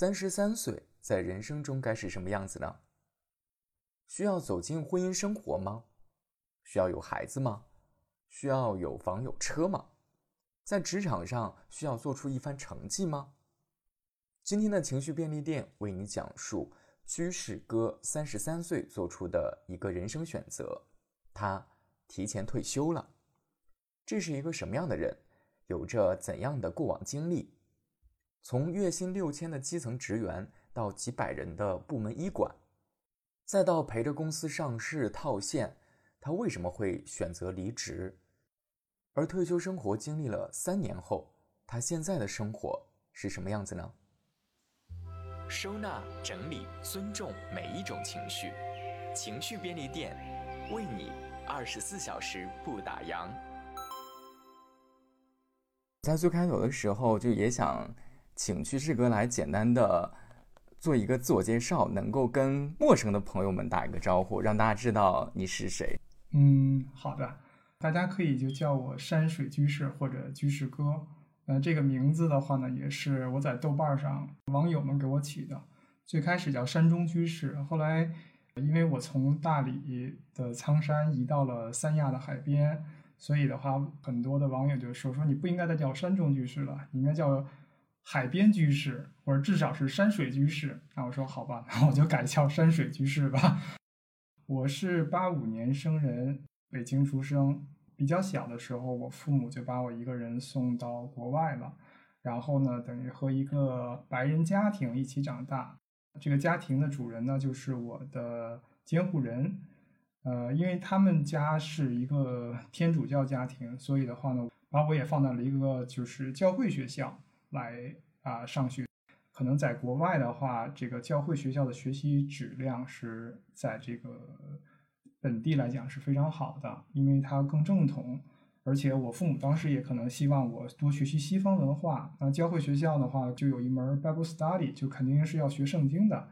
三十三岁在人生中该是什么样子呢？需要走进婚姻生活吗？需要有孩子吗？需要有房有车吗？在职场上需要做出一番成绩吗？今天的情绪便利店为你讲述居士哥三十三岁做出的一个人生选择，他提前退休了。这是一个什么样的人？有着怎样的过往经历？从月薪六千的基层职员，到几百人的部门医管，再到陪着公司上市套现，他为什么会选择离职？而退休生活经历了三年后，他现在的生活是什么样子呢？收纳、整理、尊重每一种情绪，情绪便利店为你二十四小时不打烊。在最开头的时候，就也想。请居士哥来简单的做一个自我介绍，能够跟陌生的朋友们打一个招呼，让大家知道你是谁。嗯，好的，大家可以就叫我山水居士或者居士哥。呃，这个名字的话呢，也是我在豆瓣上网友们给我起的。最开始叫山中居士，后来因为我从大理的苍山移到了三亚的海边，所以的话，很多的网友就说说你不应该再叫山中居士了，你应该叫。海边居士，或者至少是山水居士。那我说好吧，那我就改叫山水居士吧。我是八五年生人，北京出生。比较小的时候，我父母就把我一个人送到国外了。然后呢，等于和一个白人家庭一起长大。这个家庭的主人呢，就是我的监护人。呃，因为他们家是一个天主教家庭，所以的话呢，把我也放到了一个就是教会学校。来啊，上学，可能在国外的话，这个教会学校的学习质量是在这个本地来讲是非常好的，因为它更正统。而且我父母当时也可能希望我多学习西方文化。那教会学校的话，就有一门 Bible Study，就肯定是要学圣经的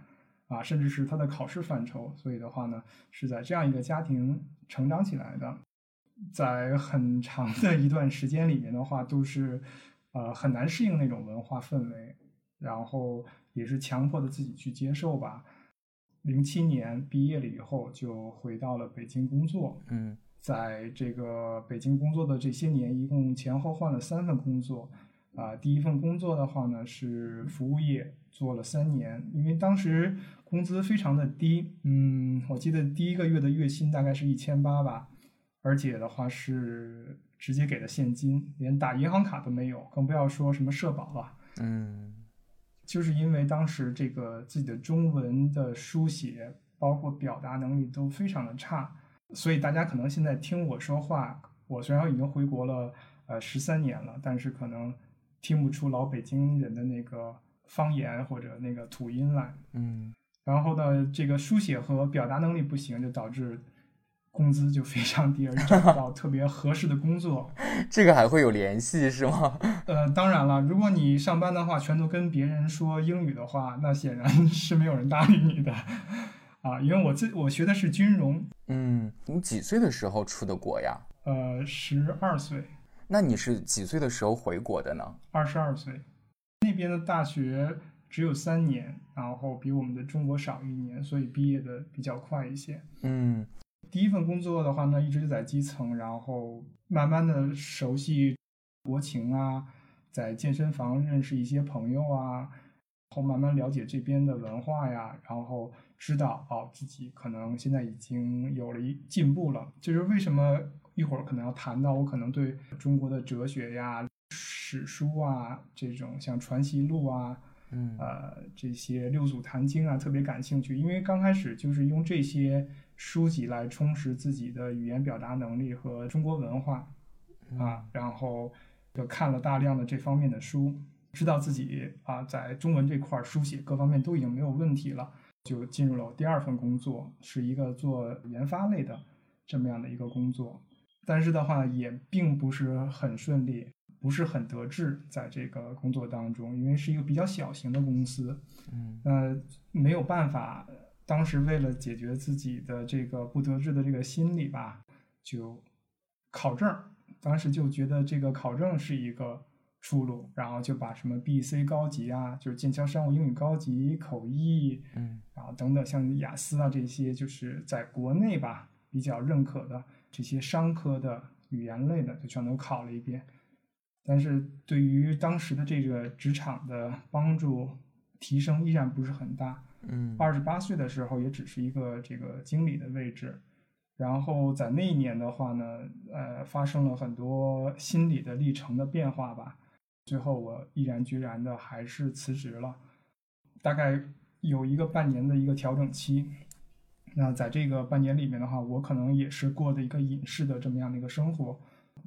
啊，甚至是它的考试范畴。所以的话呢，是在这样一个家庭成长起来的，在很长的一段时间里面的话，都是。呃，很难适应那种文化氛围，然后也是强迫的自己去接受吧。零七年毕业了以后，就回到了北京工作。嗯，在这个北京工作的这些年，一共前后换了三份工作。啊，第一份工作的话呢是服务业，做了三年，因为当时工资非常的低。嗯，我记得第一个月的月薪大概是一千八吧，而且的话是。直接给的现金，连打银行卡都没有，更不要说什么社保了。嗯，就是因为当时这个自己的中文的书写，包括表达能力都非常的差，所以大家可能现在听我说话，我虽然已经回国了，呃，十三年了，但是可能听不出老北京人的那个方言或者那个土音来。嗯，然后呢，这个书写和表达能力不行，就导致。工资就非常低，而找不到特别合适的工作。这个还会有联系是吗？呃，当然了，如果你上班的话，全都跟别人说英语的话，那显然 是没有人搭理你的啊。因为我自我学的是金融。嗯，你几岁的时候出的国呀？呃，十二岁。那你是几岁的时候回国的呢？二十二岁。那边的大学只有三年，然后比我们的中国少一年，所以毕业的比较快一些。嗯。第一份工作的话呢，一直就在基层，然后慢慢的熟悉国情啊，在健身房认识一些朋友啊，然后慢慢了解这边的文化呀，然后知道哦自己可能现在已经有了一进步了。就是为什么一会儿可能要谈到我可能对中国的哲学呀、史书啊这种像《传习录》啊，嗯呃这些六祖坛经啊特别感兴趣，因为刚开始就是用这些。书籍来充实自己的语言表达能力和中国文化，啊，然后就看了大量的这方面的书，知道自己啊在中文这块书写各方面都已经没有问题了，就进入了我第二份工作，是一个做研发类的这么样的一个工作，但是的话也并不是很顺利，不是很得志，在这个工作当中，因为是一个比较小型的公司，嗯，呃，没有办法。当时为了解决自己的这个不得志的这个心理吧，就考证。当时就觉得这个考证是一个出路，然后就把什么 B、C 高级啊，就是剑桥商务英语高级、口译，嗯，然后等等，像雅思啊这些，就是在国内吧比较认可的这些商科的语言类的，就全都考了一遍。但是对于当时的这个职场的帮助提升依然不是很大。嗯，二十八岁的时候也只是一个这个经理的位置。然后在那一年的话呢，呃，发生了很多心理的历程的变化吧。最后我毅然决然的还是辞职了，大概有一个半年的一个调整期。那在这个半年里面的话，我可能也是过的一个隐士的这么样的一个生活。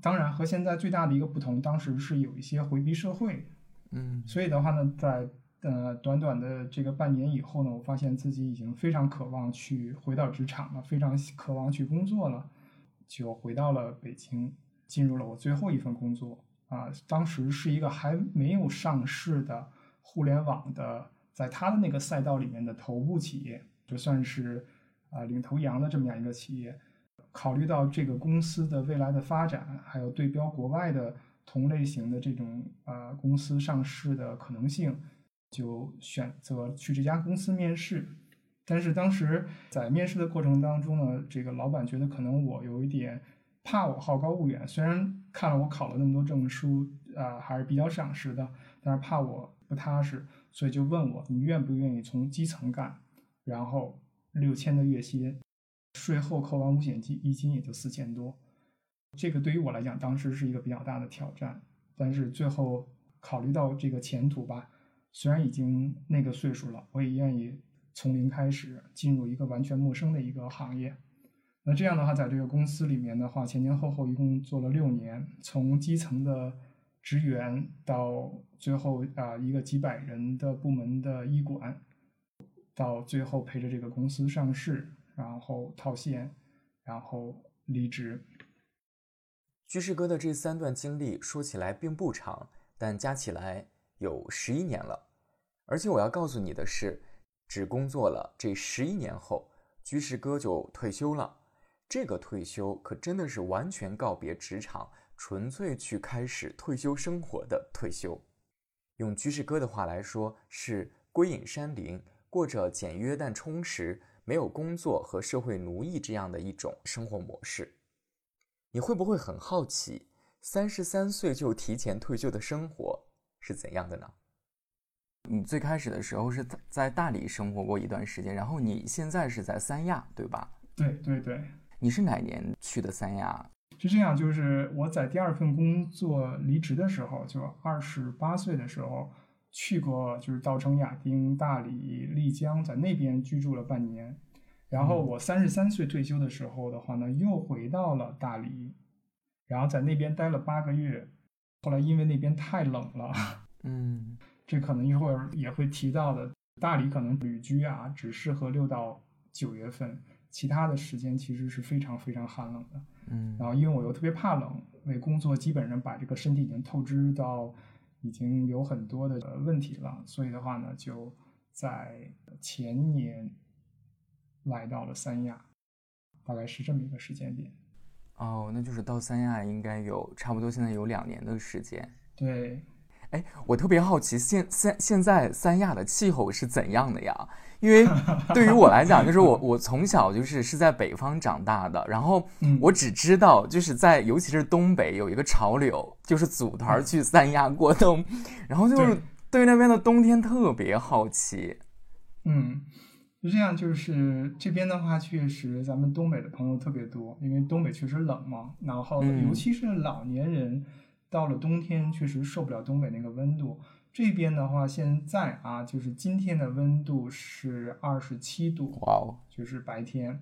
当然和现在最大的一个不同，当时是有一些回避社会，嗯，所以的话呢，在呃短短的这个半年以后呢，我发现自己已经非常渴望去回到职场了，非常渴望去工作了，就回到了北京，进入了我最后一份工作啊。当时是一个还没有上市的互联网的，在它的那个赛道里面的头部企业，就算是啊领头羊的这么样一个企业。考虑到这个公司的未来的发展，还有对标国外的同类型的这种呃公司上市的可能性，就选择去这家公司面试。但是当时在面试的过程当中呢，这个老板觉得可能我有一点怕我好高骛远，虽然看了我考了那么多证书，啊还是比较赏识的，但是怕我不踏实，所以就问我你愿不愿意从基层干，然后六千的月薪。税后扣完五险，一金也就四千多，这个对于我来讲，当时是一个比较大的挑战。但是最后考虑到这个前途吧，虽然已经那个岁数了，我也愿意从零开始进入一个完全陌生的一个行业。那这样的话，在这个公司里面的话，前前后后一共做了六年，从基层的职员到最后啊一个几百人的部门的医管，到最后陪着这个公司上市。然后套现，然后离职。居士哥的这三段经历说起来并不长，但加起来有十一年了。而且我要告诉你的是，只工作了这十一年后，居士哥就退休了。这个退休可真的是完全告别职场，纯粹去开始退休生活的退休。用居士哥的话来说，是归隐山林，过着简约但充实。没有工作和社会奴役这样的一种生活模式，你会不会很好奇，三十三岁就提前退休的生活是怎样的呢？你最开始的时候是在大理生活过一段时间，然后你现在是在三亚，对吧？对对对。你是哪年去的三亚？是这样，就是我在第二份工作离职的时候，就二十八岁的时候。去过就是稻城亚丁、大理、丽江，在那边居住了半年。然后我三十三岁退休的时候的话呢，又回到了大理，然后在那边待了八个月。后来因为那边太冷了，嗯，这可能一会儿也会提到的。大理可能旅居啊，只适合六到九月份，其他的时间其实是非常非常寒冷的。嗯，然后因为我又特别怕冷，为工作基本上把这个身体已经透支到。已经有很多的问题了，所以的话呢，就在前年来到了三亚，大概是这么一个时间点。哦，那就是到三亚应该有差不多现在有两年的时间。对。哎，我特别好奇，现现现在三亚的气候是怎样的呀？因为对于我来讲，就是我我从小就是是在北方长大的，然后我只知道就是在尤其是东北有一个潮流，就是组团去三亚过冬，然后就是对那边的冬天特别好奇。嗯，是这样，就是这边的话，确实咱们东北的朋友特别多，因为东北确实冷嘛，然后尤其是老年人。到了冬天，确实受不了东北那个温度。这边的话，现在啊，就是今天的温度是二十七度，哇哦，就是白天，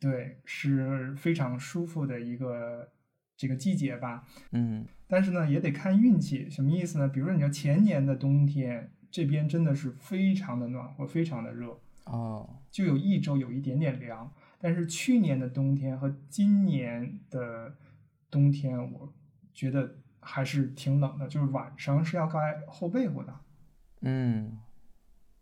对，是非常舒服的一个这个季节吧。嗯，但是呢，也得看运气。什么意思呢？比如说，你要前年的冬天，这边真的是非常的暖和，非常的热哦，就有一周有一点点凉。但是去年的冬天和今年的冬天，我觉得。还是挺冷的，就是晚上是要盖厚被子的。嗯，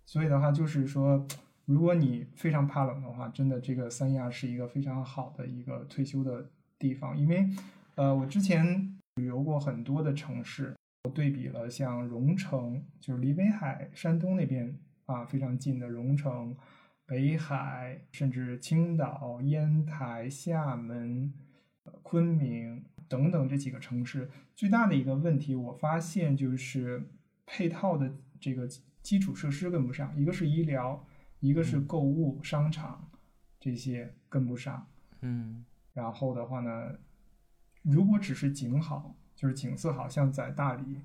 所以的话，就是说，如果你非常怕冷的话，真的这个三亚是一个非常好的一个退休的地方。因为，呃，我之前旅游过很多的城市，我对比了像荣成，就是离威海、山东那边啊非常近的荣成、北海，甚至青岛、烟台、厦门、昆明等等这几个城市，最大的一个问题，我发现就是配套的这个基础设施跟不上，一个是医疗，一个是购物、商场这些跟不上。嗯，然后的话呢，如果只是景好，就是景色好像在大理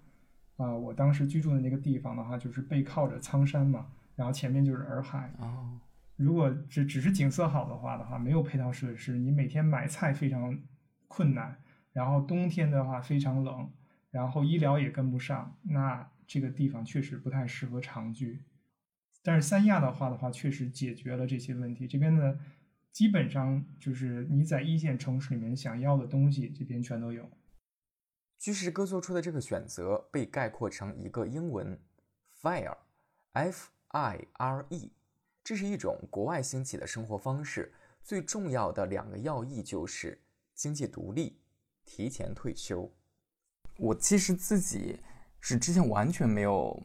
啊、我当时居住的那个地方的话，就是背靠着苍山嘛，然后前面就是洱海。哦，如果只只是景色好的话的话，没有配套设施，你每天买菜非常困难，然后冬天的话非常冷，然后医疗也跟不上，那这个地方确实不太适合长居。但是三亚的话的话，确实解决了这些问题。这边的基本上就是你在一线城市里面想要的东西，这边全都有。居士哥做出的这个选择被概括成一个英文 “fire”，F I R E，这是一种国外兴起的生活方式。最重要的两个要义就是经济独立、提前退休。我其实自己是之前完全没有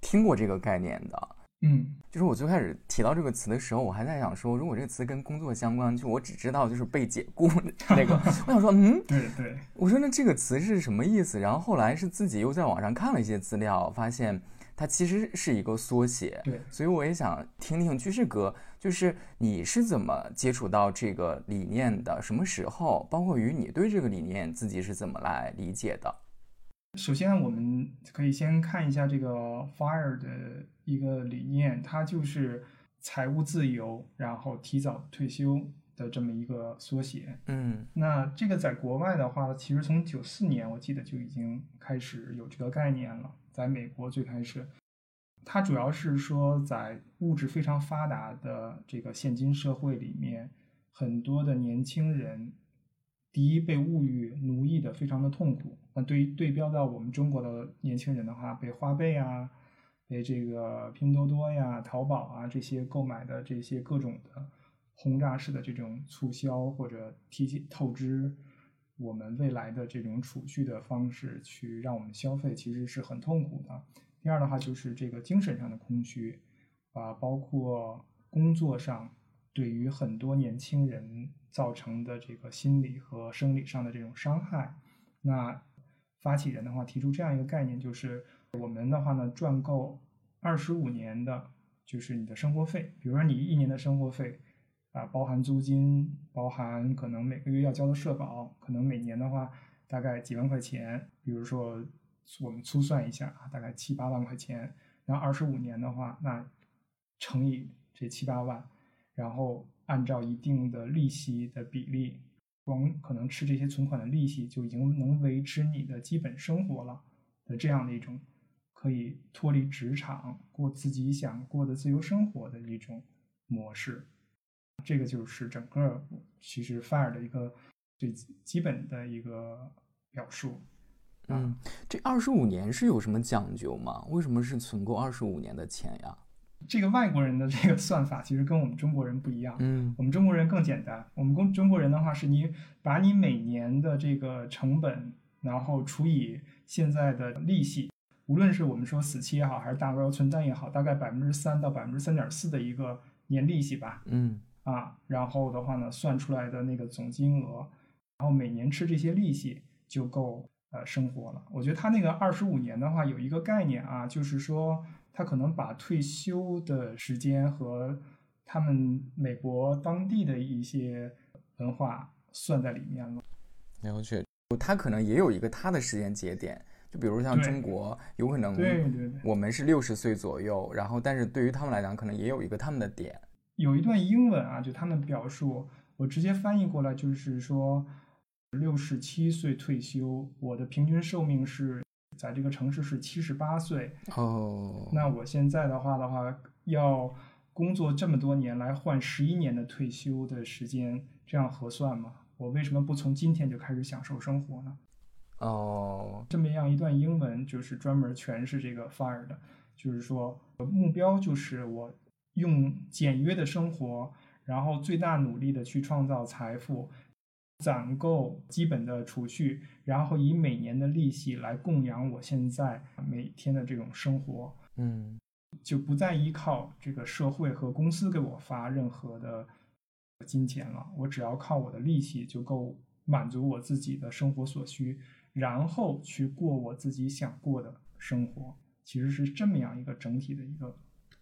听过这个概念的。嗯，就是我最开始提到这个词的时候，我还在想说，如果这个词跟工作相关，就我只知道就是被解雇 那个，我想说，嗯，对对，我说那这个词是什么意思？然后后来是自己又在网上看了一些资料，发现它其实是一个缩写。对所以我也想听听居士哥，就是你是怎么接触到这个理念的？什么时候？包括于你对这个理念自己是怎么来理解的？首先，我们可以先看一下这个 FIRE 的一个理念，它就是财务自由，然后提早退休的这么一个缩写。嗯那这个在国外的话，其实从九四年我记得就已经开始有这个概念了，在美国最开始，它主要是说在物质非常发达的这个现今社会里面，很多的年轻人，第一被物欲奴役的非常的痛苦。那对于对标到我们中国的年轻人的话，被花呗啊，被这个拼多多呀、淘宝啊这些购买的这些各种的轰炸式的这种促销或者提前透支我们未来的这种储蓄的方式去让我们消费，其实是很痛苦的。第二的话就是这个精神上的空虚啊，包括工作上对于很多年轻人造成的这个心理和生理上的这种伤害。那发起人的话提出这样一个概念，就是我们的话呢赚够二十五年的，就是你的生活费，比如说你一年的生活费啊，包含租金，包含可能每个月要交的社保，可能每年的话大概几万块钱，比如说我们粗算一下啊，大概七八万块钱，然后二十五年的话，那乘以这七八万，然后按照一定的利息的比例。光可能吃这些存款的利息就已经能维持你的基本生活了的这样的一种可以脱离职场过自己想过的自由生活的一种模式。这个就是整个其实 FIRE 的一个最基本的一个表述。嗯，这二十五年是有什么讲究吗？为什么是存够二十五年的钱呀？这个外国人的这个算法其实跟我们中国人不一样。嗯我们中国人更简单，我们中中国人的话是你把你每年的这个成本，然后除以现在的利息，无论是我们说死期也好，还是大额存单也好，大概百分之三到百分之三点四的一个年利息吧，嗯啊，然后的话呢，算出来的那个总金额，然后每年吃这些利息就够呃生活了。我觉得他那个二十五年的话，有一个概念啊，就是说他可能把退休的时间和他们美国当地的一些文化算在里面了。了解。他可能也有一个他的时间节点，就比如像中国，有可能对对对，我们是六十岁左右，然后但是对于他们来讲，可能也有一个他们的点。有一段英文啊，就他们表述，我直接翻译过来就是说，六十七岁退休，我的平均寿命是在这个城市是七十八岁。哦，那我现在的话的话，要工作这么多年来换十一年的退休的时间，这样合算吗？我为什么不从今天就开始享受生活呢？哦，这么样一段英文，就是专门诠释这个 FIRE 的，就是说目标就是我用简约的生活，然后最大努力的去创造财富，攒够基本的储蓄，然后以每年的利息来供养我现在每天的这种生活，嗯就不再依靠这个社会和公司给我发任何的金钱了。我只要靠我的利息就够满足我自己的生活所需，然后去过我自己想过的生活。其实是这么样一个整体的一个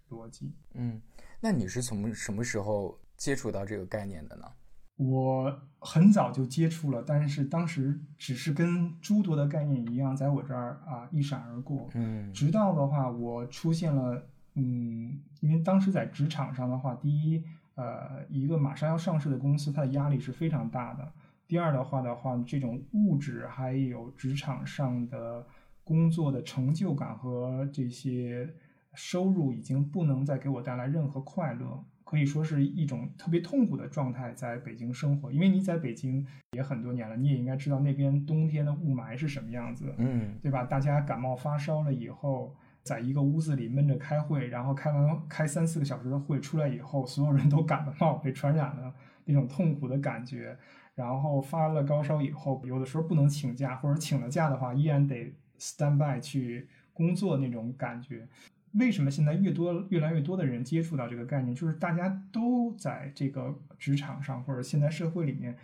逻辑。嗯，那你是从什么时候接触到这个概念的呢？我很早就接触了，但是当时只是跟诸多的概念一样，在我这儿啊一闪而过。嗯直到的话，我出现了，嗯，因为当时在职场上的话，第一，呃，一个马上要上市的公司，它的压力是非常大的；第二的话的话，这种物质还有职场上的工作的成就感和这些收入，已经不能再给我带来任何快乐。可以说是一种特别痛苦的状态，在北京生活，因为你在北京也很多年了，你也应该知道那边冬天的雾霾是什么样子。嗯对吧？大家感冒发烧了以后，在一个屋子里闷着开会，然后开完开三四个小时的会出来以后，所有人都感冒，被传染了那种痛苦的感觉。然后发了高烧以后，有的时候不能请假，或者请了假的话，依然得 stand by 去工作那种感觉。为什么现在越多越来越多的人接触到这个概念？就是大家都在这个职场上或者现在社会里面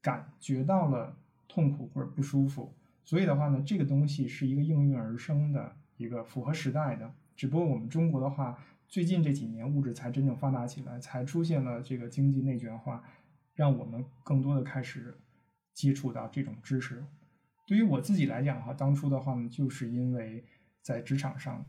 感觉到了痛苦或者不舒服，所以的话呢，这个东西是一个应运而生的一个符合时代的。只不过我们中国的话，最近这几年物质才真正发达起来，才出现了这个经济内卷化，让我们更多的开始接触到这种知识。对于我自己来讲的话，当初的话呢，就是因为在职场上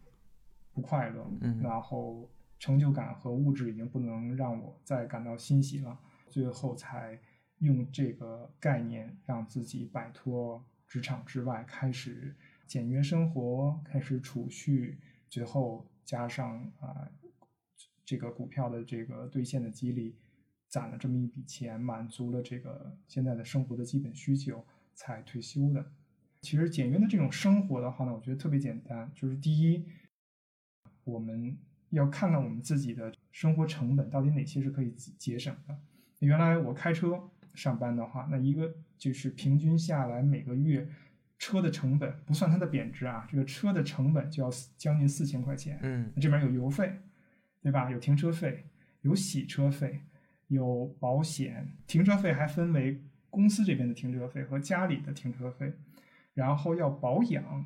不快乐，嗯然后成就感和物质已经不能让我再感到欣喜了，最后才用这个概念让自己摆脱职场之外，开始简约生活，开始储蓄，最后加上啊、这个股票的这个兑现的激励，攒了这么一笔钱，满足了这个现在的生活的基本需求，才退休的。其实简约的这种生活的话呢，我觉得特别简单，就是第一，我们要看看我们自己的生活成本到底哪些是可以节节省的。原来我开车上班的话，那一个就是平均下来每个月车的成本不算它的贬值啊，这个车的成本就要将近四千块钱。嗯这边有油费，对吧？有停车费，有洗车费，有保险。停车费还分为公司这边的停车费和家里的停车费，然后要保养。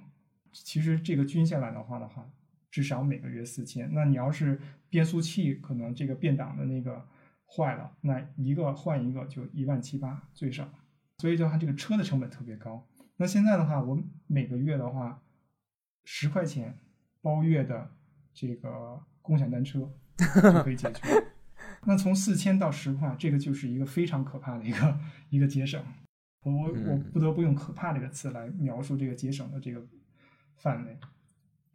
其实这个均下来的话的话，至少每个月四千。那你要是变速器可能这个变档的那个坏了，那一个换一个就一万七八最少。所以就它，这个车的成本特别高。那现在的话，我每个月的话，十块钱包月的这个共享单车就可以解决。那从四千到十块，这个就是一个非常可怕的一个一个节省。我我不得不用“可怕”这个词来描述这个节省的这个范围。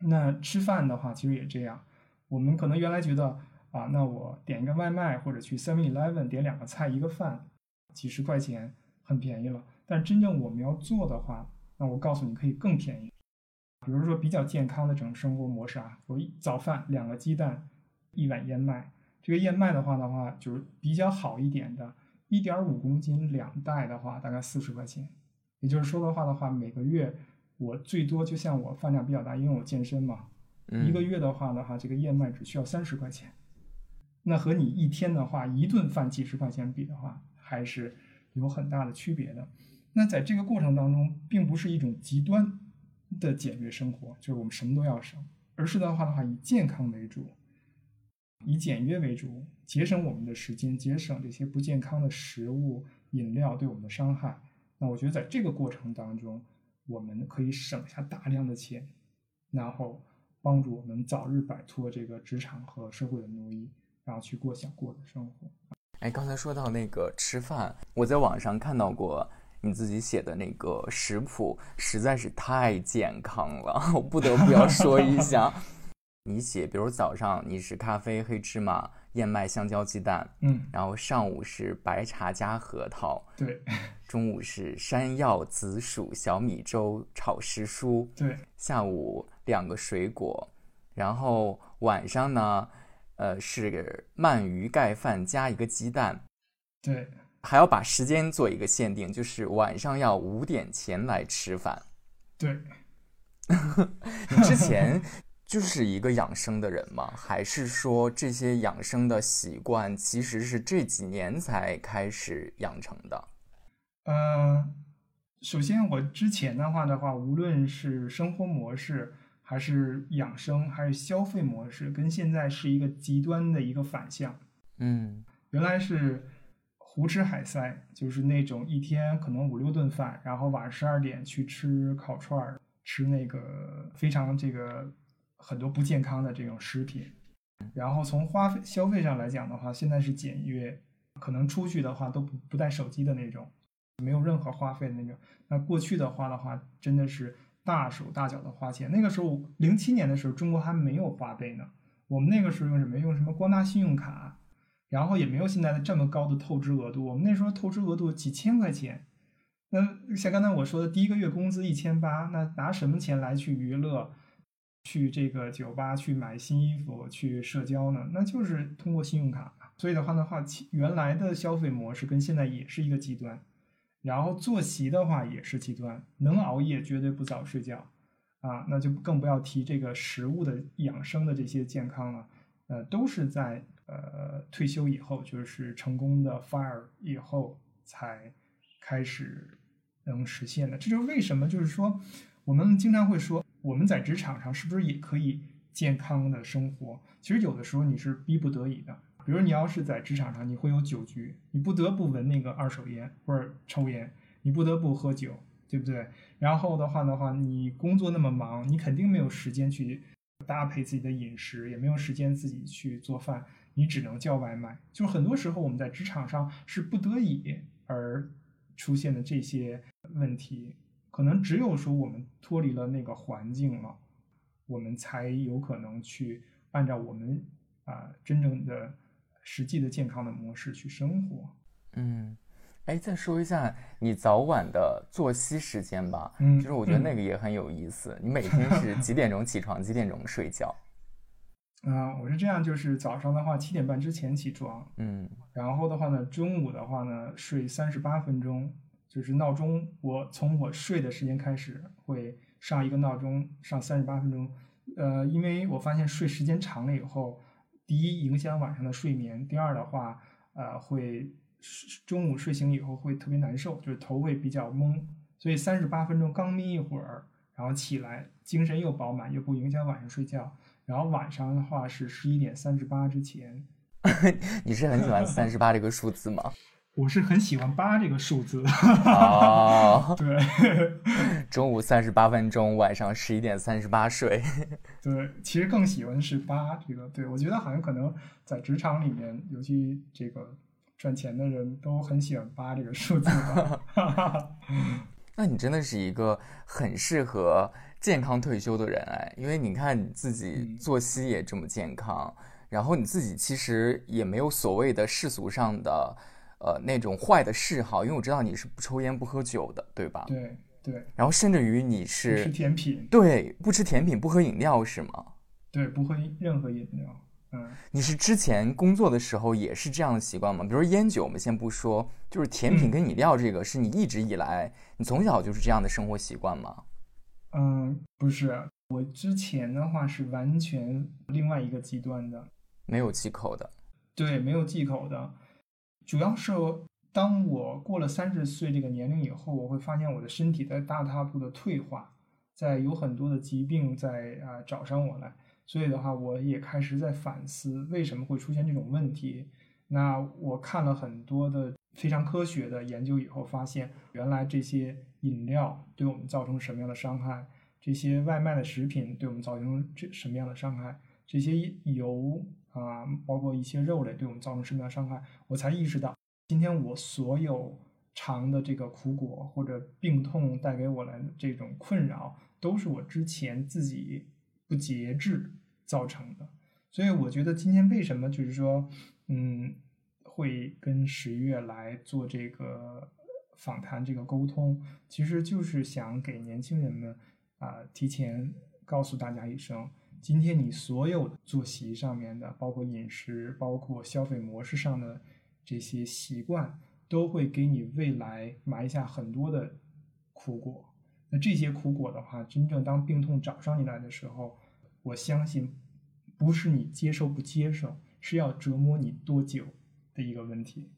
那吃饭的话，其实也这样。我们可能原来觉得啊，那我点一个外卖或者去 Seven Eleven 点两个菜一个饭，几十块钱很便宜了。但真正我们要做的话，那我告诉你可以更便宜。比如说比较健康的这种生活模式啊，我一早饭两个鸡蛋，一碗燕麦。这个燕麦的话的话，就是比较好一点的，一点五公斤两袋的话，大概四十块钱。也就是说的话的话，每个月我最多就像我饭量比较大，因为我健身嘛，嗯，一个月的话的话，这个燕麦只需要三十块钱。那和你一天的话，一顿饭几十块钱比的话，还是有很大的区别的。那在这个过程当中，并不是一种极端的简约生活，就是我们什么都要省，而是的话的话，以健康为主，以简约为主，节省我们的时间，节省这些不健康的食物、饮料对我们的伤害。那我觉得在这个过程当中，我们可以省下大量的钱，然后帮助我们早日摆脱这个职场和社会的奴役，然后去过想过的生活。哎，刚才说到那个吃饭，我在网上看到过你自己写的那个食谱，实在是太健康了，我不得不要说一下。你写，比如早上你是咖啡、黑芝麻、燕麦、香蕉、鸡蛋，嗯，然后上午是白茶加核桃，对。中午是山药、紫薯、小米粥炒时蔬，对。下午两个水果，然后晚上呢，呃是鳗鱼盖饭加一个鸡蛋，对，还要把时间做一个限定，就是晚上要五点前来吃饭。对，你之前就是一个养生的人吗？还是说这些养生的习惯其实是这几年才开始养成的？嗯，首先我之前的话的话，无论是生活模式，还是养生，还是消费模式，跟现在是一个极端的一个反向。嗯，原来是。胡吃海塞就是那种一天可能五六顿饭，然后晚上十二点去吃烤串儿，吃那个非常这个很多不健康的这种食品。然后从花费消费上来讲的话，现在是简约，可能出去的话都不不带手机的那种，没有任何花费的那种。那过去的话的话，真的是大手大脚的花钱。那个时候零七年的时候，中国还没有花呗呢，我们那个时候用什么？用什么光大信用卡？然后也没有现在的这么高的透支额度，我们那时候透支额度几千块钱，那像刚才我说的第一个月工资一千八，那拿什么钱来去娱乐，去这个酒吧去买新衣服去社交呢？那就是通过信用卡。所以的话的话，原来的消费模式跟现在也是一个极端，然后作息的话也是极端，能熬夜绝对不早睡觉啊，那就更不要提这个食物的养生的这些健康了，呃，都是在。呃，退休以后就是成功的 fire 以后才开始能实现的。这就是为什么，就是说我们经常会说，我们在职场上是不是也可以健康的生活？其实有的时候你是逼不得已的。比如你要是在职场上，你会有酒局，你不得不闻那个二手烟或者抽烟，你不得不喝酒，对不对？然后的话的话，你工作那么忙，你肯定没有时间去搭配自己的饮食，也没有时间自己去做饭。你只能叫外卖，就是很多时候我们在职场上是不得已而出现的这些问题，可能只有说我们脱离了那个环境了，我们才有可能去按照我们啊真正的实际的健康的模式去生活。嗯，哎，再说一下你早晚的作息时间吧。嗯，就是我觉得那个也很有意思。你每天 是几点钟起床，几点钟睡觉？啊，我是这样，就是早上的话七点半之前起床，嗯，然后的话呢，中午的话呢睡三十八分钟，就是闹钟，我从我睡的时间开始会上一个闹钟，上三十八分钟，呃，因为我发现睡时间长了以后，第一影响晚上的睡眠，第二的话，呃，会中午睡醒以后会特别难受，就是头会比较懵，所以三十八分钟刚眯一会儿，然后起来精神又饱满，又不影响晚上睡觉。然后晚上的话是十一点三十八之前。你是很喜欢三十八这个数字吗？我是很喜欢八这个数字。哦，对。中午三十八分钟，晚上十一点三十八睡。对，其实更喜欢是八这个。对，我觉得好像可能在职场里面，尤其这个赚钱的人都很喜欢八这个数字。那你真的是一个很适合。健康退休的人哎，因为你看你自己作息也这么健康，然后你自己其实也没有所谓的世俗上的，呃那种坏的嗜好，因为我知道你是不抽烟不喝酒的，对吧？对对。然后甚至于你是吃甜品，对，不吃甜品不喝饮料是吗？对，不喝任何饮料。嗯。你是之前工作的时候也是这样的习惯吗？比如说烟酒，我们先不说，就是甜品跟饮料这个，是你一直以来你从小就是这样的生活习惯吗？嗯，不是，我之前的话是完全另外一个极端的，没有忌口的。对，没有忌口的，主要是当我过了三十岁这个年龄以后，我会发现我的身体在大踏步的退化，在有很多的疾病在啊找上我来，所以的话，我也开始在反思为什么会出现这种问题。那我看了很多的非常科学的研究以后，发现原来这些饮料对我们造成什么样的伤害，这些外卖的食品对我们造成这什么样的伤害，这些油啊，包括一些肉类对我们造成什么样的伤害，我才意识到，今天我所有尝的这个苦果或者病痛带给我来的这种困扰，都是我之前自己不节制造成的。所以我觉得今天为什么就是说。嗯，会跟十月来做这个访谈，这个沟通，其实就是想给年轻人们啊，提前告诉大家一声，今天你所有作息上面的，包括饮食，包括消费模式上的这些习惯，都会给你未来埋下很多的苦果。那这些苦果的话，真正当病痛找上你来的时候，我相信不是你接受不接受，是要折磨你多久的一个问题。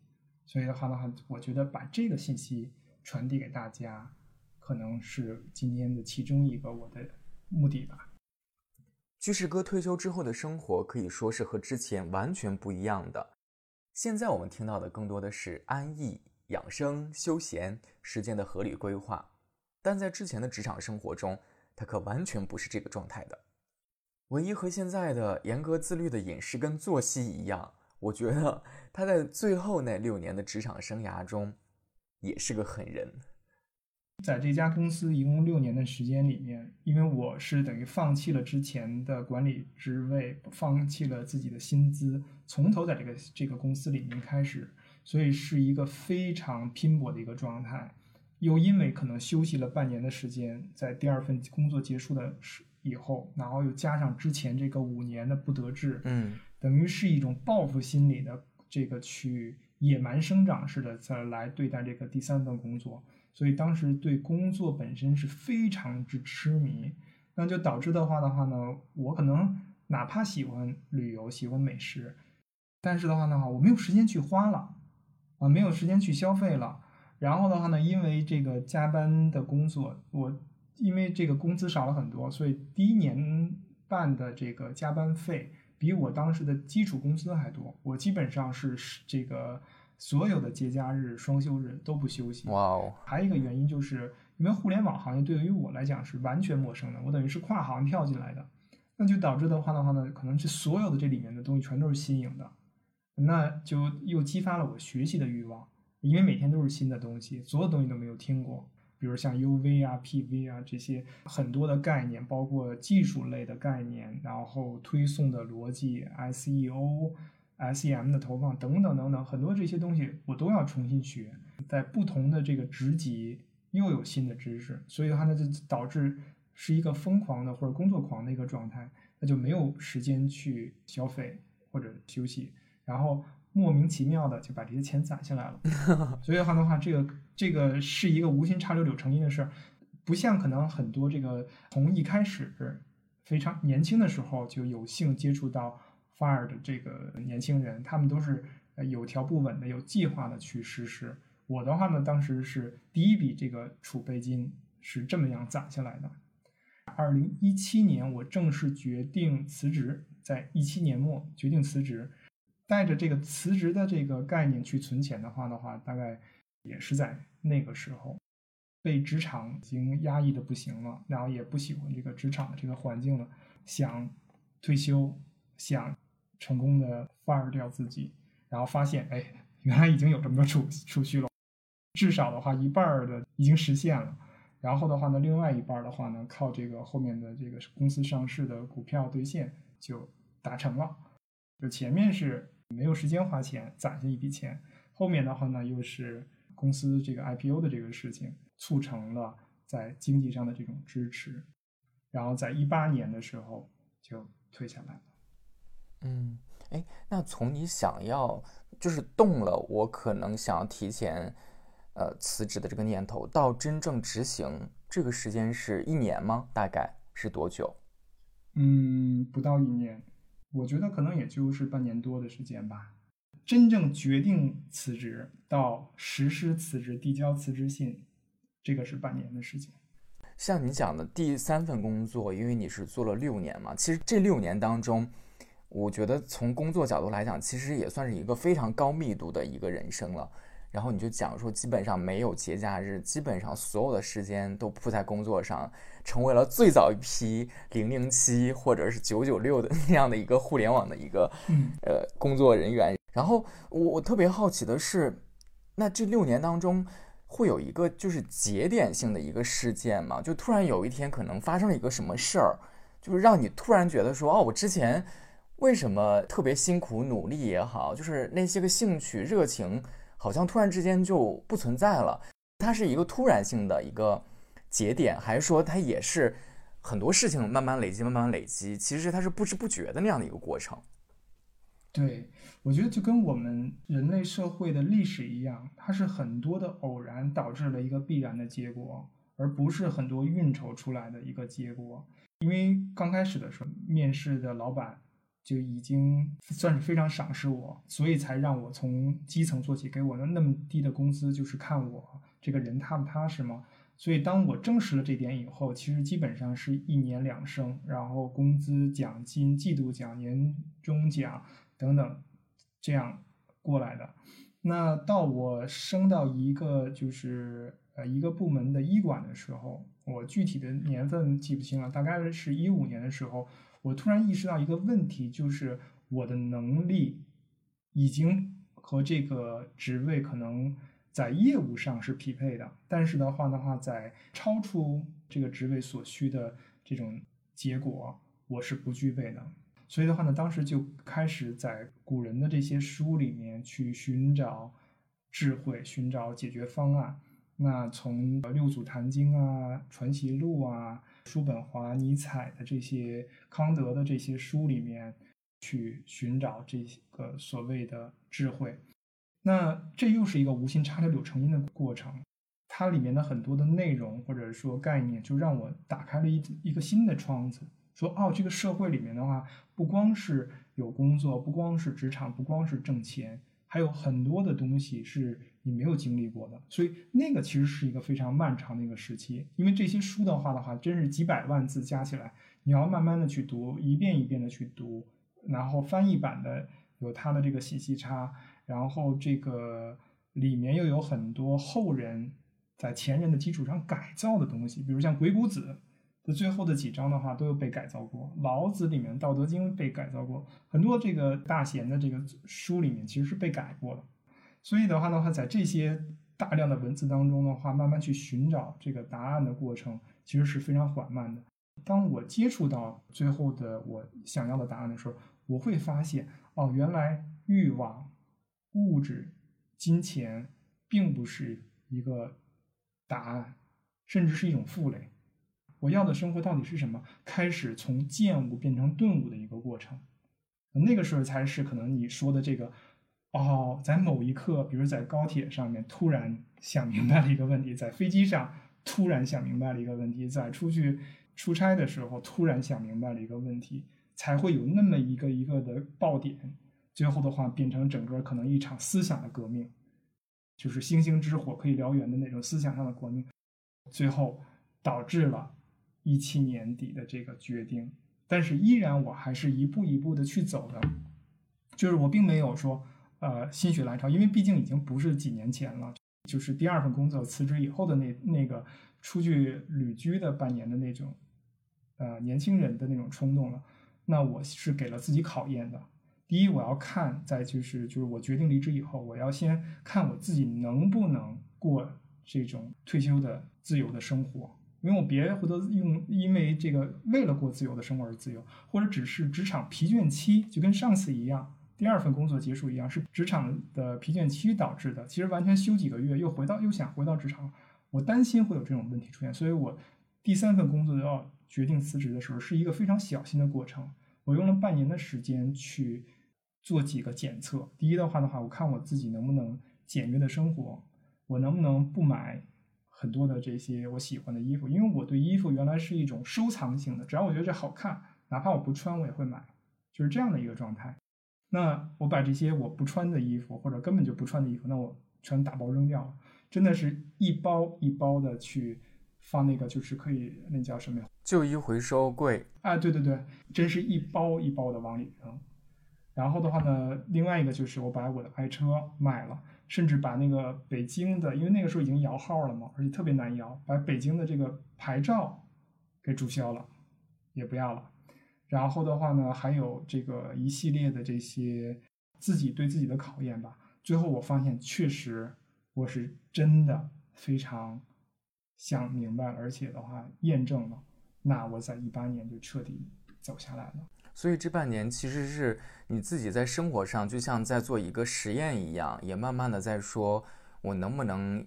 所以的话的话，我觉得把这个信息传递给大家，可能是今天的其中一个我的目的吧。居士哥退休之后的生活可以说是和之前完全不一样的。现在我们听到的更多的是安逸、养生、休闲时间的合理规划。但在之前的职场生活中，他可完全不是这个状态的。唯一和现在的严格自律的饮食跟作息一样，我觉得他在最后那六年的职场生涯中，也是个狠人。在这家公司一共六年的时间里面，因为我是等于放弃了之前的管理职位，放弃了自己的薪资，从头在这个这个公司里面开始，所以是一个非常拼搏的一个状态。又因为可能休息了半年的时间，在第二份工作结束的时以后，然后又加上之前这个五年的不得志，嗯，等于是一种报复心理的这个去野蛮生长似的再来对待这个第三份工作，所以当时对工作本身是非常之痴迷，那就导致的话的话呢，我可能哪怕喜欢旅游、喜欢美食，但是的话呢，我没有时间去花了，啊，没有时间去消费了。然后的话呢，因为这个加班的工作，我因为这个工资少了很多，所以第一年半的这个加班费比我当时的基础工资还多。我基本上是这个所有的节假日、双休日都不休息。哇哦！还有一个原因就是，因为互联网行业对于我来讲是完全陌生的，我等于是跨行跳进来的，那就导致的话的话呢，可能是所有的这里面的东西全都是新颖的，那就又激发了我学习的欲望。因为每天都是新的东西，所有东西都没有听过，比如像 UV 啊、PV 啊这些很多的概念，包括技术类的概念，然后推送的逻辑、SEO、SEM 的投放等等等等，很多这些东西我都要重新学。在不同的这个职级又有新的知识，所以的话呢，就导致是一个疯狂的或者工作狂的一个状态，那就没有时间去消费或者休息，然后。莫名其妙的就把这些钱攒下来了，所以的话的话，这个这个是一个无心插柳柳成荫的事儿，不像可能很多这个从一开始非常年轻的时候就有幸接触到 fire 的这个年轻人，他们都是有条不紊的、有计划的去实施。我的话呢，当时是第一笔这个储备金是这么样攒下来的。二零一七年我正式决定辞职，在一七年末决定辞职。带着这个辞职的这个概念去存钱的话的话，大概也是在那个时候，被职场已经压抑的不行了，然后也不喜欢这个职场的这个环境了，想退休，想成功的 fire 掉自己，然后发现，哎，原来已经有这么多储储蓄了，至少的话一半的已经实现了，然后的话呢，另外一半的话呢，靠这个后面的这个公司上市的股票兑现就达成了，就前面是。没有时间花钱攒下一笔钱，后面的话呢，又是公司这个 IPO 的这个事情促成了在经济上的这种支持，然后在一八年的时候就退下来了。嗯，哎，那从你想要就是动了，我可能想要提前呃辞职的这个念头，到真正执行，这个时间是一年吗？大概是多久？嗯，不到一年。我觉得可能也就是半年多的时间吧。真正决定辞职到实施辞职、递交辞职信，这个是半年的时间。像你讲的第三份工作，因为你是做了六年嘛，其实这六年当中，我觉得从工作角度来讲，其实也算是一个非常高密度的一个人生了。然后你就讲说，基本上没有节假日，基本上所有的时间都扑在工作上，成为了最早一批零零七或者是九九六的那样的一个互联网的一个呃工作人员。然后我我特别好奇的是，那这六年当中会有一个就是节点性的一个事件吗？就突然有一天可能发生了一个什么事儿，就是让你突然觉得说，哦，我之前为什么特别辛苦努力也好，就是那些个兴趣热情。好像突然之间就不存在了，它是一个突然性的一个节点，还是说它也是很多事情慢慢累积、慢慢累积？其实它是不知不觉的那样的一个过程。对，我觉得就跟我们人类社会的历史一样，它是很多的偶然导致了一个必然的结果，而不是很多运筹出来的一个结果。因为刚开始的时候，面试的老板就已经算是非常赏识我，所以才让我从基层做起，给我的那么低的工资，就是看我这个人踏不踏实嘛。所以当我证实了这点以后，其实基本上是一年两升，然后工资、奖金、季度奖、年终奖。等等，这样过来的。那到我升到一个就是呃一个部门的医管的时候，我具体的年份记不清了，大概是一五年的时候，我突然意识到一个问题，就是我的能力已经和这个职位可能在业务上是匹配的，但是的话的话，在超出这个职位所需的这种结果，我是不具备的。所以的话呢，当时就开始在古人的这些书里面去寻找智慧，寻找解决方案。那从六祖坛经啊、传习录啊、叔本华、尼采的这些、康德的这些书里面去寻找这个所谓的智慧。那这又是一个无心插柳柳成荫的过程。它里面的很多的内容或者说概念，就让我打开了一一个新的窗子。说哦，这个社会里面的话，不光是有工作，不光是职场，不光是挣钱，还有很多的东西是你没有经历过的。所以那个其实是一个非常漫长的一个时期，因为这些书的话的话，真是几百万字加起来，你要慢慢的去读，一遍一遍的去读，然后翻译版的有它的这个信息差，然后这个里面又有很多后人在前人的基础上改造的东西，比如像《鬼谷子》。的最后的几章的话都有被改造过，《老子》里面《道德经》被改造过，很多这个大贤的这个书里面其实是被改过的。所以的话的话，在这些大量的文字当中的话，慢慢去寻找这个答案的过程，其实是非常缓慢的。当我接触到最后的我想要的答案的时候，我会发现，哦，原来欲望、物质、金钱并不是一个答案，甚至是一种负累。我要的生活到底是什么？开始从见悟变成顿悟的一个过程，那个时候才是可能你说的这个哦，在某一刻，比如在高铁上面突然想明白了一个问题，在飞机上突然想明白了一个问题，在出去出差的时候突然想明白了一个问题，才会有那么一个一个的爆点，最后的话变成整个可能一场思想的革命，就是星星之火可以燎原的那种思想上的革命，最后导致了。一七年底的这个决定，但是依然我还是一步一步的去走的，就是我并没有说呃心血来潮，因为毕竟已经不是几年前了，就是第二份工作辞职以后的那那个出去旅居的半年的那种呃年轻人的那种冲动了。那我是给了自己考验的，第一我要看，再就是就是我决定离职以后，我要先看我自己能不能过这种退休的自由的生活。因为我别回头用，因为这个为了过自由的生活而自由，或者只是职场疲倦期，就跟上次一样，第二份工作结束一样，是职场的疲倦期导致的。其实完全休几个月又回到又想回到职场，我担心会有这种问题出现，所以我第三份工作要决定辞职的时候，是一个非常小心的过程。我用了半年的时间去做几个检测。第一的话的话，我看我自己能不能简约的生活，我能不能不买。很多的这些我喜欢的衣服，因为我对衣服原来是一种收藏性的，只要我觉得这好看，哪怕我不穿我也会买，就是这样的一个状态。那我把这些我不穿的衣服或者根本就不穿的衣服，那我全打包扔掉了，真的是一包一包的去放那个，就是可以那叫什么呀？旧衣回收柜。啊，对对对，真是一包一包的往里扔。然后的话呢，另外一个就是我把我的爱车卖了。甚至把那个北京的，因为那个时候已经摇号了嘛，而且特别难摇，把北京的这个牌照给注销了，也不要了。然后的话呢，还有这个一系列的这些自己对自己的考验吧。最后我发现，确实我是真的非常想明白，而且的话验证了，那我在一八年就彻底走下来了。所以这半年其实是你自己在生活上，就像在做一个实验一样，也慢慢的在说，我能不能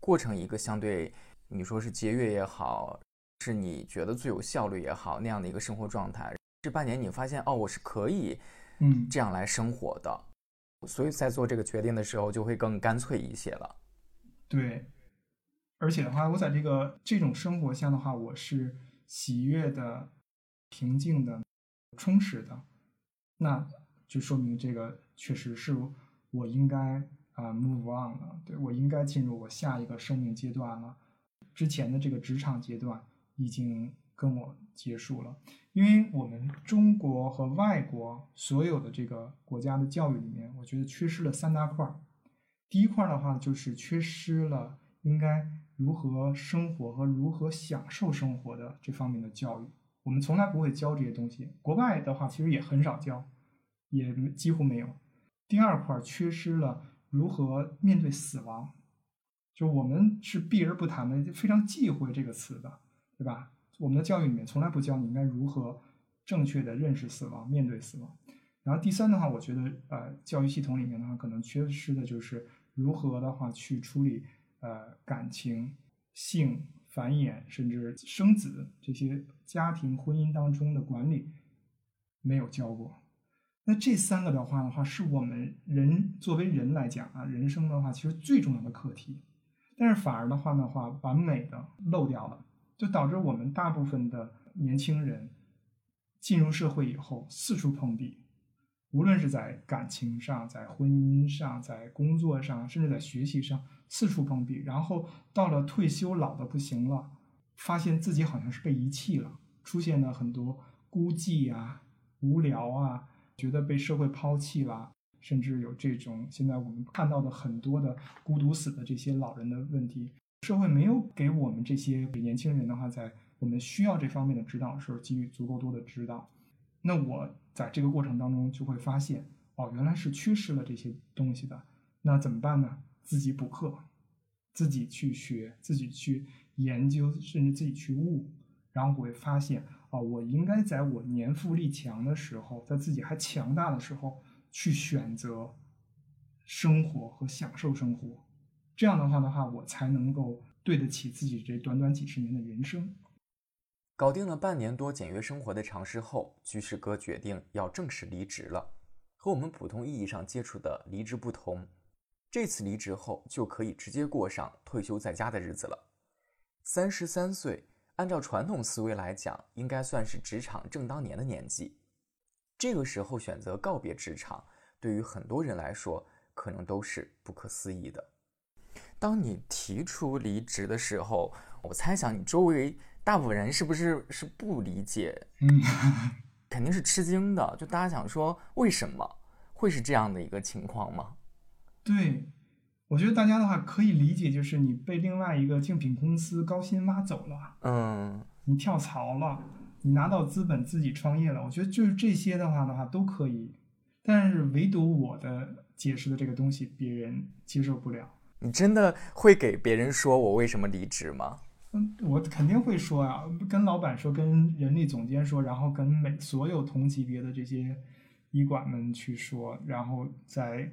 过成一个相对你说是节约也好，是你觉得最有效率也好那样的一个生活状态。这半年你发现哦，我是可以嗯，这样来生活的，所以在做这个决定的时候就会更干脆一些了。对，而且的话，我在这个这种生活下的话，我是喜悦的、平静的、充实的，那就说明这个确实是我应该啊 move on 了，对我应该进入我下一个生命阶段了。之前的这个职场阶段已经跟我结束了，因为我们中国和外国所有的这个国家的教育里面，我觉得缺失了三大块儿。第一块儿的话，就是缺失了应该如何生活和如何享受生活的这方面的教育。我们从来不会教这些东西，国外的话其实也很少教，也几乎没有。第二块缺失了如何面对死亡，就我们是避而不谈的，就非常忌讳这个词的，对吧？我们的教育里面从来不教你应该如何正确的认识死亡、面对死亡。然后第三的话，我觉得呃，教育系统里面的话，可能缺失的就是如何的话去处理呃感情、性、繁衍，甚至生子这些家庭婚姻当中的管理，没有教过。那这三个的话的话，是我们人作为人来讲啊，人生的话其实最重要的课题，但是反而的话的话，完美的漏掉了，就导致我们大部分的年轻人进入社会以后四处碰壁。无论是在感情上、在婚姻上、在工作上，甚至在学习上，四处碰壁。然后到了退休老的不行了，发现自己好像是被遗弃了，出现了很多孤寂啊、无聊啊，觉得被社会抛弃了，甚至有这种现在我们看到的很多的孤独死的这些老人的问题。社会没有给我们这些年轻人的话，在我们需要这方面的指导的时候，给予足够多的指导。那我在这个过程当中就会发现，哦，原来是缺失了这些东西的。那怎么办呢？自己补课，自己去学，自己去研究，甚至自己去悟。然后我会发现，哦，我应该在我年富力强的时候，在自己还强大的时候，去选择生活和享受生活。这样的话的话，我才能够对得起自己这短短几十年的人生。搞定了半年多简约生活的尝试后，居士哥决定要正式离职了。和我们普通意义上接触的离职不同，这次离职后就可以直接过上退休在家的日子了。三十三岁，按照传统思维来讲，应该算是职场正当年的年纪。这个时候选择告别职场，对于很多人来说，可能都是不可思议的。当你提出离职的时候，我猜想你周围。大部分人是不是是不理解？嗯，肯定是吃惊的。就大家想说，为什么会是这样的一个情况吗？对，我觉得大家的话可以理解，就是你被另外一个竞品公司高薪挖走了，嗯，你跳槽了，你拿到资本自己创业了。我觉得就是这些的话的话都可以，但是唯独我的解释的这个东西，别人接受不了。你真的会给别人说我为什么离职吗？嗯我肯定会说啊，跟老板说，跟人力总监说，然后跟每所有同级别的这些医管们去说，然后在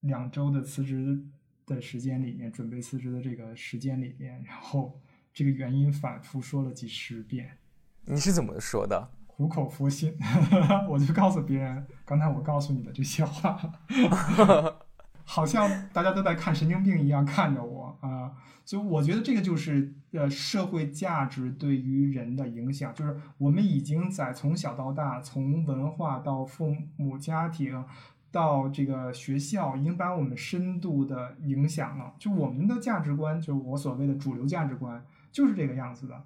两周的辞职的时间里面，准备辞职的这个时间里面，然后这个原因反复说了几十遍。你是怎么说的？苦口婆心，我就告诉别人，刚才我告诉你的这些话。好像大家都在看神经病一样看着我啊，所以我觉得这个就是呃社会价值对于人的影响，就是我们已经在从小到大，从文化到父母家庭，到这个学校，已经把我们深度的影响了。就我们的价值观，就是我所谓的主流价值观，就是这个样子的。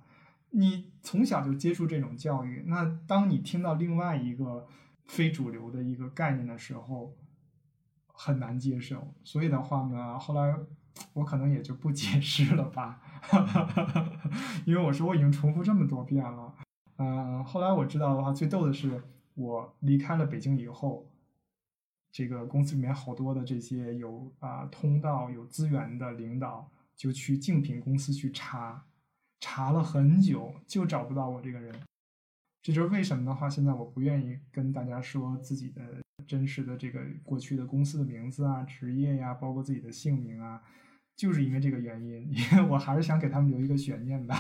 你从小就接触这种教育，那当你听到另外一个非主流的一个概念的时候，很难接受，所以的话呢，后来我可能也就不解释了吧，因为我说我已经重复这么多遍了。嗯，后来我知道的话，最逗的是我离开了北京以后，这个公司里面好多的这些有啊通道、有资源的领导就去竞品公司去查，查了很久就找不到我这个人。这就是为什么的话，现在我不愿意跟大家说自己的真实的这个过去的公司的名字啊、职业呀，包括自己的姓名啊，就是因为这个原因，因为我还是想给他们留一个悬念的，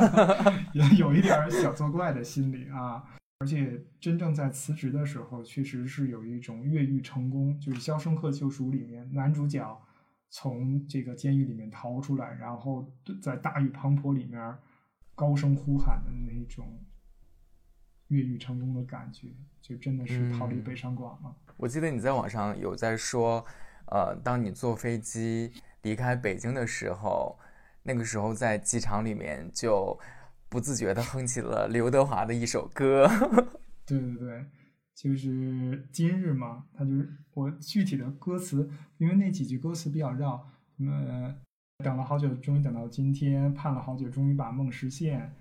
也有一点小作怪的心理啊。而且真正在辞职的时候，确实是有一种越狱成功，就是《肖申克救赎》里面男主角从这个监狱里面逃出来，然后在大雨滂沱里面高声呼喊的那种越狱成功的感觉，就真的是逃离北上广了。我记得你在网上有在说，呃，当你坐飞机离开北京的时候，那个时候在机场里面就。不自觉地哼起了刘德华的一首歌。对对对，就是今日嘛，他就是我具体的歌词，因为那几句歌词比较绕，什么等了好久，终于等到今天，盼了好久，终于把梦实现。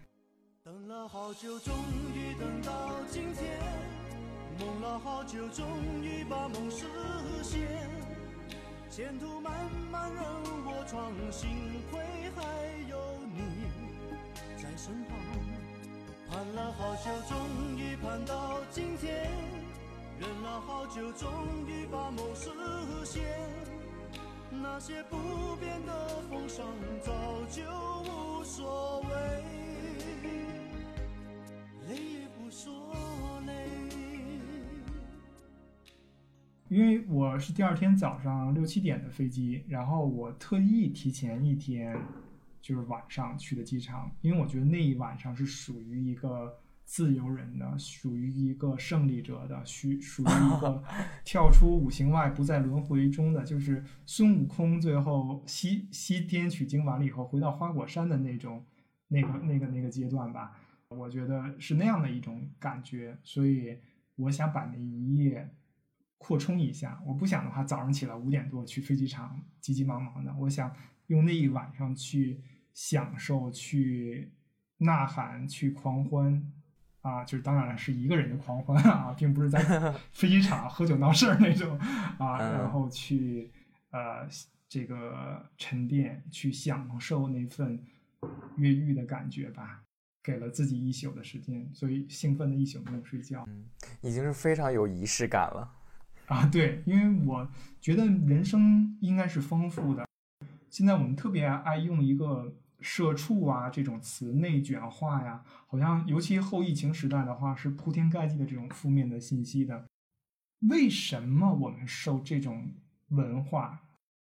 了好久，终于等到今天，梦了好久，终于把梦实现。前途漫漫任我闯，幸亏还有你在。身旁，盼了好久，终于盼到今天；忍了好久，终于把梦实现。那些不变的风霜，早就无所谓，累也不说累。因为我是第二天早上六七点的飞机，然后我特意提前一天。就是晚上去的机场，因为我觉得那一晚上是属于一个自由人的，属于一个胜利者的，属属于一个 跳出五行外不在轮回中的，就是孙悟空最后西西天取经完了以后回到花果山的那种那个那个那个阶段吧，我觉得是那样的一种感觉，所以我想把那一夜扩充一下，我不想的话早上起来五点多去飞机场急急忙忙的，我想用那一晚上去。享受去呐喊去狂欢啊，就是当然了，是一个人的狂欢啊，并不是在 飞机场喝酒闹事儿那种 啊，然后去呃这个沉淀，去享受那份越狱的感觉吧。给了自己一宿的时间，所以兴奋的一宿没有睡觉，嗯，已经是非常有仪式感了啊。对，因为我觉得人生应该是丰富的。现在我们特别爱用一个。社畜啊，这种词内卷化呀，好像尤其后疫情时代的话，是铺天盖地的这种负面的信息的。为什么我们受这种文化、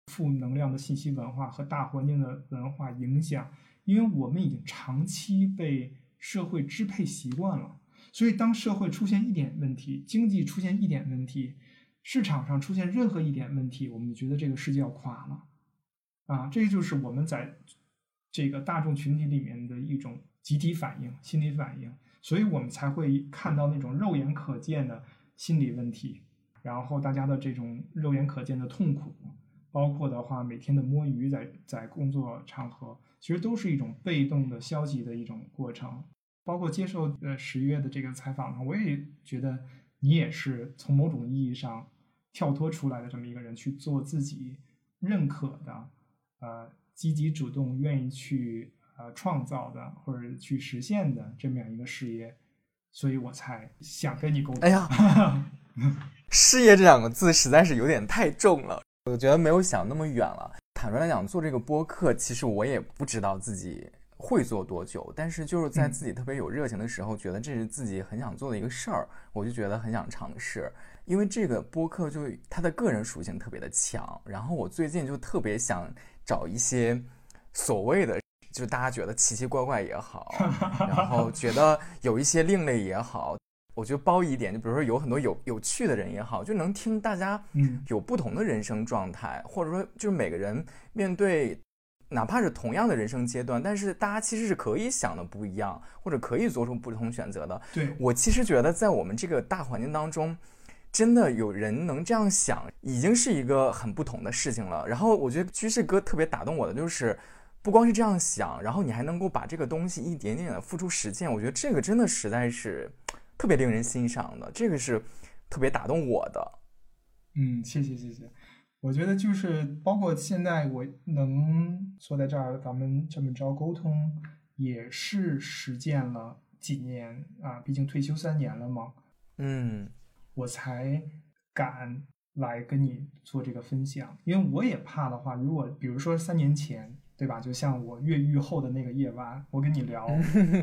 负能量的信息文化和大环境的文化影响？因为我们已经长期被社会支配习惯了，所以当社会出现一点问题，经济出现一点问题，市场上出现任何一点问题，我们就觉得这个世界要垮了。啊，这就是我们在。这个大众群体里面的一种集体反应、心理反应，所以我们才会看到那种肉眼可见的心理问题，然后大家的这种肉眼可见的痛苦，包括的话每天的摸鱼，在在工作场合，其实都是一种被动的、消极的一种过程。包括接受呃十月的这个采访呢，我也觉得你也是从某种意义上跳脱出来的这么一个人，去做自己认可的，呃。积极主动、愿意去呃创造的或者去实现的这么样一个事业，所以我才想跟你沟通。哎呀，事业这两个字实在是有点太重了，我觉得没有想那么远了。坦率来讲，做这个播客，其实我也不知道自己会做多久，但是就是在自己特别有热情的时候，觉得这是自己很想做的一个事儿，我就觉得很想尝试。因为这个播客就它的个人属性特别的强，然后我最近就特别想。找一些所谓的，就大家觉得奇奇怪怪也好，然后觉得有一些另类也好，我觉得褒义一点，就比如说有很多有有趣的人也好，就能听大家有不同的人生状态，或者说就是每个人面对哪怕是同样的人生阶段，但是大家其实是可以想的不一样，或者可以做出不同选择的。对我其实觉得在我们这个大环境当中。真的有人能这样想，已经是一个很不同的事情了。然后我觉得居士哥特别打动我的，就是不光是这样想，然后你还能够把这个东西一点点的付出实践。我觉得这个真的实在是特别令人欣赏的，这个是特别打动我的。嗯，谢谢谢谢。我觉得就是包括现在我能坐在这儿，咱们这么着沟通，也是实践了几年啊，毕竟退休三年了嘛。嗯。我才敢来跟你做这个分享，因为我也怕的话，如果比如说三年前，对吧？就像我越狱后的那个夜晚，我跟你聊，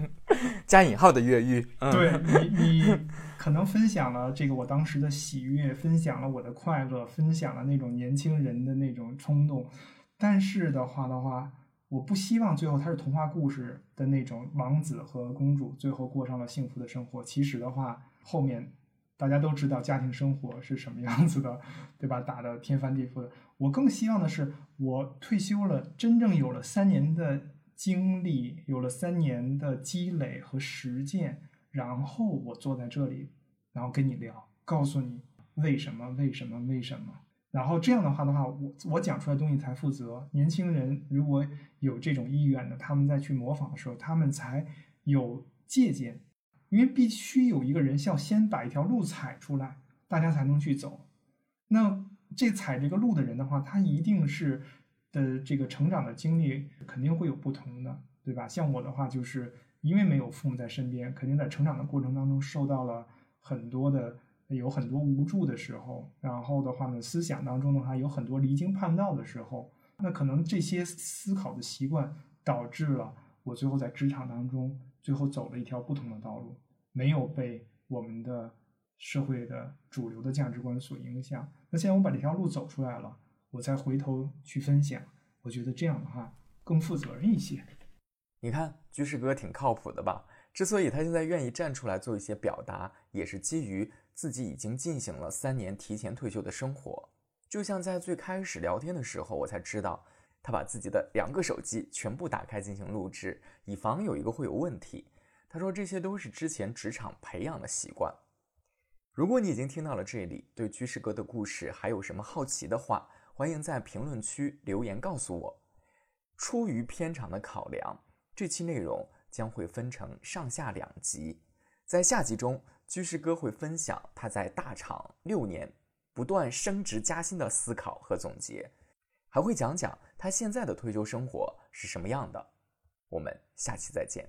加引号的越狱。对 你，你可能分享了这个我当时的喜悦，分享了我的快乐，分享了那种年轻人的那种冲动。但是的话的话，我不希望最后他是童话故事的那种王子和公主最后过上了幸福的生活。其实的话，后面大家都知道家庭生活是什么样子的，对吧？打的天翻地覆的。我更希望的是，我退休了，真正有了三年的。经历有了三年的积累和实践，然后我坐在这里，然后跟你聊，告诉你为什么，为什么，为什么。然后这样的话的话，我我讲出来东西才负责。年轻人如果有这种意愿的，他们再去模仿的时候，他们才有借鉴。因为必须有一个人要先把一条路踩出来，大家才能去走。那这踩这个路的人的话，他一定是。的这个成长的经历肯定会有不同的，对吧？像我的话，就是因为没有父母在身边，肯定在成长的过程当中受到了很多的，有很多无助的时候。然后的话呢，思想当中的话有很多离经叛道的时候。那可能这些思考的习惯导致了我最后在职场当中最后走了一条不同的道路，没有被我们的社会的主流的价值观所影响。那现在我把这条路走出来了。我再回头去分享，我觉得这样的话更负责任一些。你看，居士哥挺靠谱的吧？之所以他现在愿意站出来做一些表达，也是基于自己已经进行了三年提前退休的生活。就像在最开始聊天的时候，我才知道他把自己的两个手机全部打开进行录制，以防有一个会有问题。他说这些都是之前职场培养的习惯。如果你已经听到了这里，对居士哥的故事还有什么好奇的话，欢迎在评论区留言告诉我。出于片长的考量，这期内容将会分成上下两集。在下集中，居士哥会分享他在大厂六年不断升职加薪的思考和总结，还会讲讲他现在的退休生活是什么样的。我们下期再见。